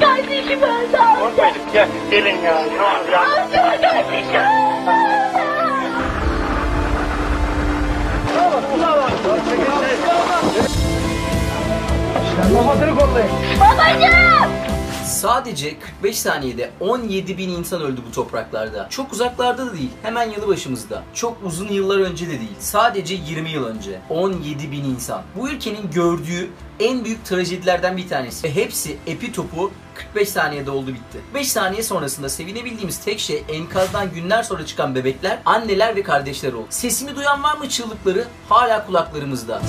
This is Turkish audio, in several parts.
Kardeşim öldü amca. Korkmayın. Gel. Gelin ya. Ne olur ya. Amca kardeşim öldü. Babacığım. Sadece 45 saniyede 17 bin insan öldü bu topraklarda. Çok uzaklarda da değil, hemen yanı başımızda. Çok uzun yıllar önce de değil, sadece 20 yıl önce. 17 bin insan. Bu ülkenin gördüğü en büyük trajedilerden bir tanesi. Ve hepsi epi topu 45 saniyede oldu bitti. 5 saniye sonrasında sevinebildiğimiz tek şey enkazdan günler sonra çıkan bebekler, anneler ve kardeşler oldu. Sesimi duyan var mı çığlıkları? Hala kulaklarımızda.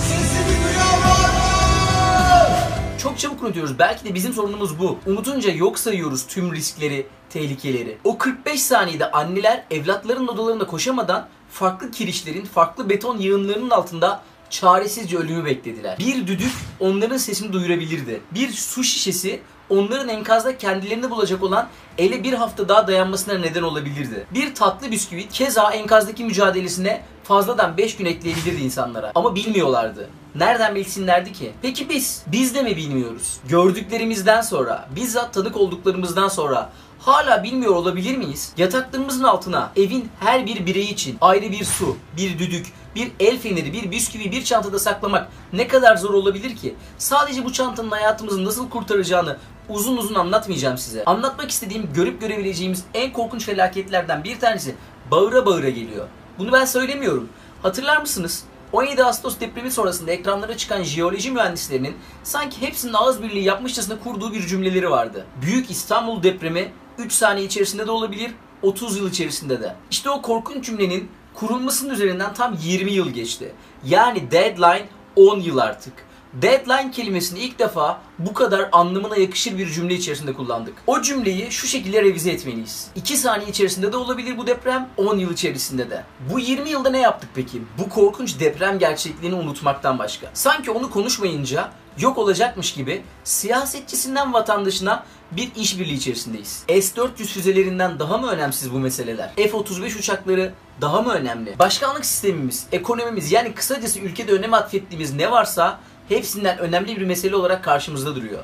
Çok çabuk unutuyoruz. Belki de bizim sorunumuz bu. Unutunca yok sayıyoruz tüm riskleri, tehlikeleri. O 45 saniyede anneler evlatlarının odalarında koşamadan farklı kirişlerin, farklı beton yığınlarının altında çaresizce ölümü beklediler. Bir düdük onların sesini duyurabilirdi. Bir su şişesi onların enkazda kendilerini bulacak olan ele bir hafta daha dayanmasına neden olabilirdi. Bir tatlı bisküvi keza enkazdaki mücadelesine fazladan 5 gün ekleyebilirdi insanlara. Ama bilmiyorlardı. Nereden bilsinlerdi ki? Peki biz? Biz de mi bilmiyoruz? Gördüklerimizden sonra, bizzat tanık olduklarımızdan sonra hala bilmiyor olabilir miyiz? Yataklarımızın altına evin her bir bireyi için ayrı bir su, bir düdük, bir el feneri, bir bisküvi, bir çantada saklamak ne kadar zor olabilir ki? Sadece bu çantanın hayatımızı nasıl kurtaracağını uzun uzun anlatmayacağım size. Anlatmak istediğim, görüp görebileceğimiz en korkunç felaketlerden bir tanesi bağıra bağıra geliyor. Bunu ben söylemiyorum. Hatırlar mısınız? 17 Ağustos depremi sonrasında ekranlara çıkan jeoloji mühendislerinin sanki hepsinin ağız birliği yapmışçasına kurduğu bir cümleleri vardı. Büyük İstanbul depremi 3 saniye içerisinde de olabilir, 30 yıl içerisinde de. İşte o korkunç cümlenin kurulmasının üzerinden tam 20 yıl geçti. Yani deadline 10 yıl artık. Deadline kelimesini ilk defa bu kadar anlamına yakışır bir cümle içerisinde kullandık. O cümleyi şu şekilde revize etmeliyiz. 2 saniye içerisinde de olabilir bu deprem, 10 yıl içerisinde de. Bu 20 yılda ne yaptık peki? Bu korkunç deprem gerçekliğini unutmaktan başka. Sanki onu konuşmayınca yok olacakmış gibi siyasetçisinden vatandaşına bir işbirliği içerisindeyiz. S-400 füzelerinden daha mı önemsiz bu meseleler? F-35 uçakları daha mı önemli? Başkanlık sistemimiz, ekonomimiz yani kısacası ülkede önem atfettiğimiz ne varsa hepsinden önemli bir mesele olarak karşımızda duruyor.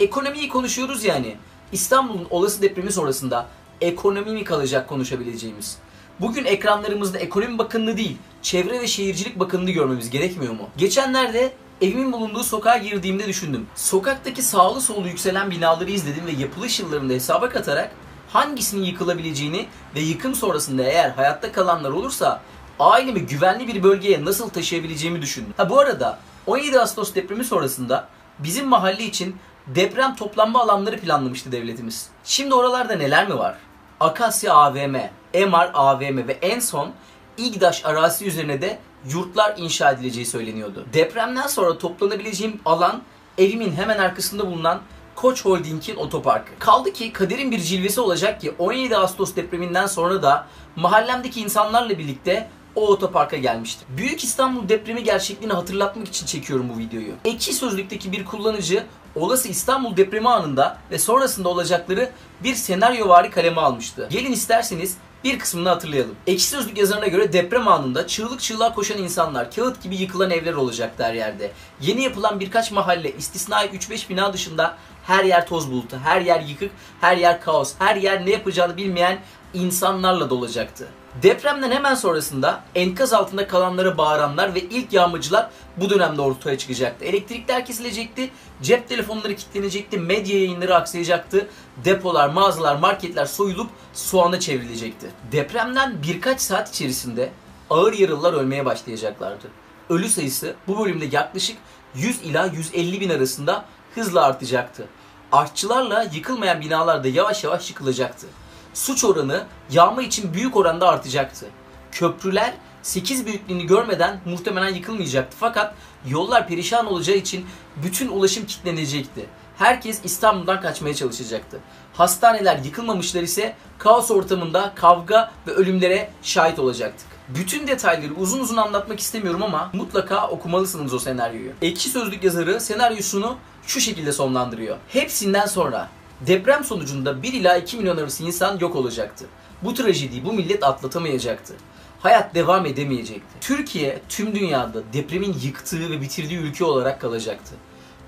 Ekonomiyi konuşuyoruz yani. İstanbul'un olası depremi sonrasında ekonomi mi kalacak konuşabileceğimiz? Bugün ekranlarımızda ekonomi bakanlığı değil, çevre ve şehircilik bakanlığı görmemiz gerekmiyor mu? Geçenlerde evimin bulunduğu sokağa girdiğimde düşündüm. Sokaktaki sağlı sollu yükselen binaları izledim ve yapılış yıllarında hesaba katarak hangisinin yıkılabileceğini ve yıkım sonrasında eğer hayatta kalanlar olursa ailemi güvenli bir bölgeye nasıl taşıyabileceğimi düşündüm. Ha bu arada 17 Ağustos depremi sonrasında bizim mahalle için deprem toplanma alanları planlamıştı devletimiz. Şimdi oralarda neler mi var? Akasya AVM, MR AVM ve en son İGDAŞ arazisi üzerine de yurtlar inşa edileceği söyleniyordu. Depremden sonra toplanabileceğim alan evimin hemen arkasında bulunan Koç Holding'in otoparkı. Kaldı ki kaderin bir cilvesi olacak ki 17 Ağustos depreminden sonra da mahallemdeki insanlarla birlikte o otoparka gelmiştim. Büyük İstanbul depremi gerçekliğini hatırlatmak için çekiyorum bu videoyu. Ekşi Sözlük'teki bir kullanıcı olası İstanbul depremi anında ve sonrasında olacakları bir senaryo vari kaleme almıştı. Gelin isterseniz bir kısmını hatırlayalım. Ekşi Sözlük yazarına göre deprem anında çığlık çığlığa koşan insanlar, kağıt gibi yıkılan evler olacak her yerde. Yeni yapılan birkaç mahalle, istisnai 3-5 bina dışında her yer toz bulutu, her yer yıkık, her yer kaos, her yer ne yapacağını bilmeyen insanlarla dolacaktı. Depremden hemen sonrasında enkaz altında kalanlara bağıranlar ve ilk yağmacılar bu dönemde ortaya çıkacaktı. Elektrikler kesilecekti, cep telefonları kilitlenecekti, medya yayınları aksayacaktı, depolar, mağazalar, marketler soyulup soğana çevrilecekti. Depremden birkaç saat içerisinde ağır yaralılar ölmeye başlayacaklardı. Ölü sayısı bu bölümde yaklaşık 100 ila 150 bin arasında hızla artacaktı. Artçılarla yıkılmayan binalar da yavaş yavaş yıkılacaktı suç oranı yağma için büyük oranda artacaktı. Köprüler 8 büyüklüğünü görmeden muhtemelen yıkılmayacaktı fakat yollar perişan olacağı için bütün ulaşım kilitlenecekti. Herkes İstanbul'dan kaçmaya çalışacaktı. Hastaneler yıkılmamışlar ise kaos ortamında kavga ve ölümlere şahit olacaktık. Bütün detayları uzun uzun anlatmak istemiyorum ama mutlaka okumalısınız o senaryoyu. Ekşi Sözlük yazarı senaryosunu şu şekilde sonlandırıyor. Hepsinden sonra Deprem sonucunda 1 ila 2 milyon arası insan yok olacaktı. Bu trajediyi bu millet atlatamayacaktı. Hayat devam edemeyecekti. Türkiye tüm dünyada depremin yıktığı ve bitirdiği ülke olarak kalacaktı.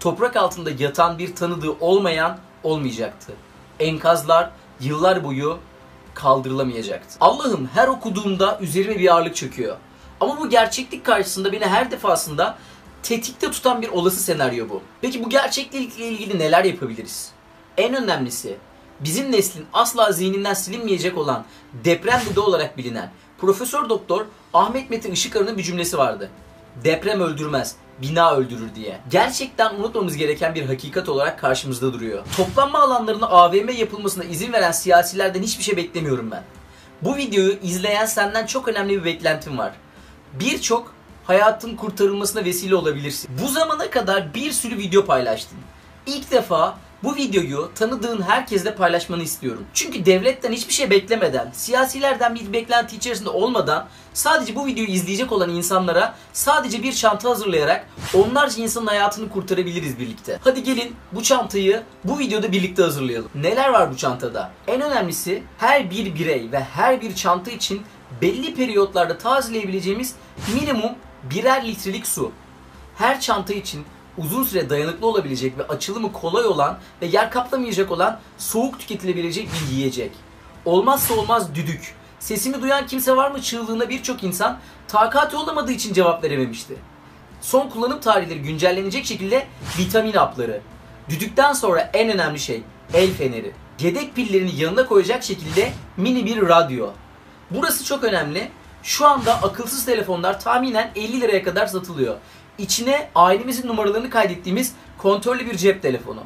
toprak altında yatan bir tanıdığı olmayan olmayacaktı. Enkazlar yıllar boyu kaldırılamayacaktı. Allah'ım her okuduğumda üzerime bir ağırlık çöküyor. Ama bu gerçeklik karşısında beni her defasında tetikte tutan bir olası senaryo bu. Peki bu gerçeklikle ilgili neler yapabiliriz? En önemlisi bizim neslin asla zihninden silinmeyecek olan deprem dede olarak bilinen Profesör Doktor Ahmet Metin Işıkarı'nın bir cümlesi vardı. Deprem öldürmez, bina öldürür diye. Gerçekten unutmamız gereken bir hakikat olarak karşımızda duruyor. Toplanma alanlarına AVM yapılmasına izin veren siyasilerden hiçbir şey beklemiyorum ben. Bu videoyu izleyen senden çok önemli bir beklentim var. Birçok hayatın kurtarılmasına vesile olabilirsin. Bu zamana kadar bir sürü video paylaştın. İlk defa bu videoyu tanıdığın herkesle paylaşmanı istiyorum. Çünkü devletten hiçbir şey beklemeden, siyasilerden bir beklenti içerisinde olmadan sadece bu videoyu izleyecek olan insanlara sadece bir çanta hazırlayarak onlarca insanın hayatını kurtarabiliriz birlikte. Hadi gelin bu çantayı bu videoda birlikte hazırlayalım. Neler var bu çantada? En önemlisi her bir birey ve her bir çanta için belli periyotlarda tazeleyebileceğimiz minimum birer litrelik su. Her çanta için uzun süre dayanıklı olabilecek ve açılımı kolay olan ve yer kaplamayacak olan soğuk tüketilebilecek bir yiyecek. Olmazsa olmaz düdük. Sesimi duyan kimse var mı çığlığına birçok insan takati olamadığı için cevap verememişti. Son kullanım tarihleri güncellenecek şekilde vitamin hapları. Düdükten sonra en önemli şey el feneri. Yedek pillerini yanına koyacak şekilde mini bir radyo. Burası çok önemli. Şu anda akılsız telefonlar tahminen 50 liraya kadar satılıyor. İçine ailemizin numaralarını kaydettiğimiz kontrollü bir cep telefonu.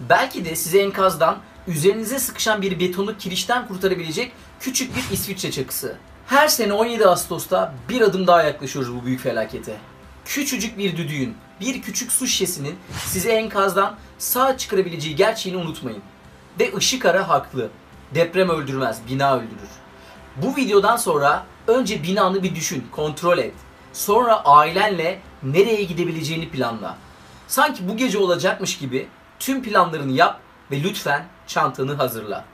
Belki de size enkazdan üzerinize sıkışan bir betonu kirişten kurtarabilecek küçük bir İsviçre çakısı. Her sene 17 Ağustos'ta bir adım daha yaklaşıyoruz bu büyük felakete. Küçücük bir düdüğün, bir küçük su şişesinin sizi enkazdan sağ çıkarabileceği gerçeğini unutmayın. Ve ışık ara haklı. Deprem öldürmez, bina öldürür. Bu videodan sonra önce binanı bir düşün, kontrol et. Sonra ailenle nereye gidebileceğini planla. Sanki bu gece olacakmış gibi tüm planlarını yap ve lütfen çantanı hazırla.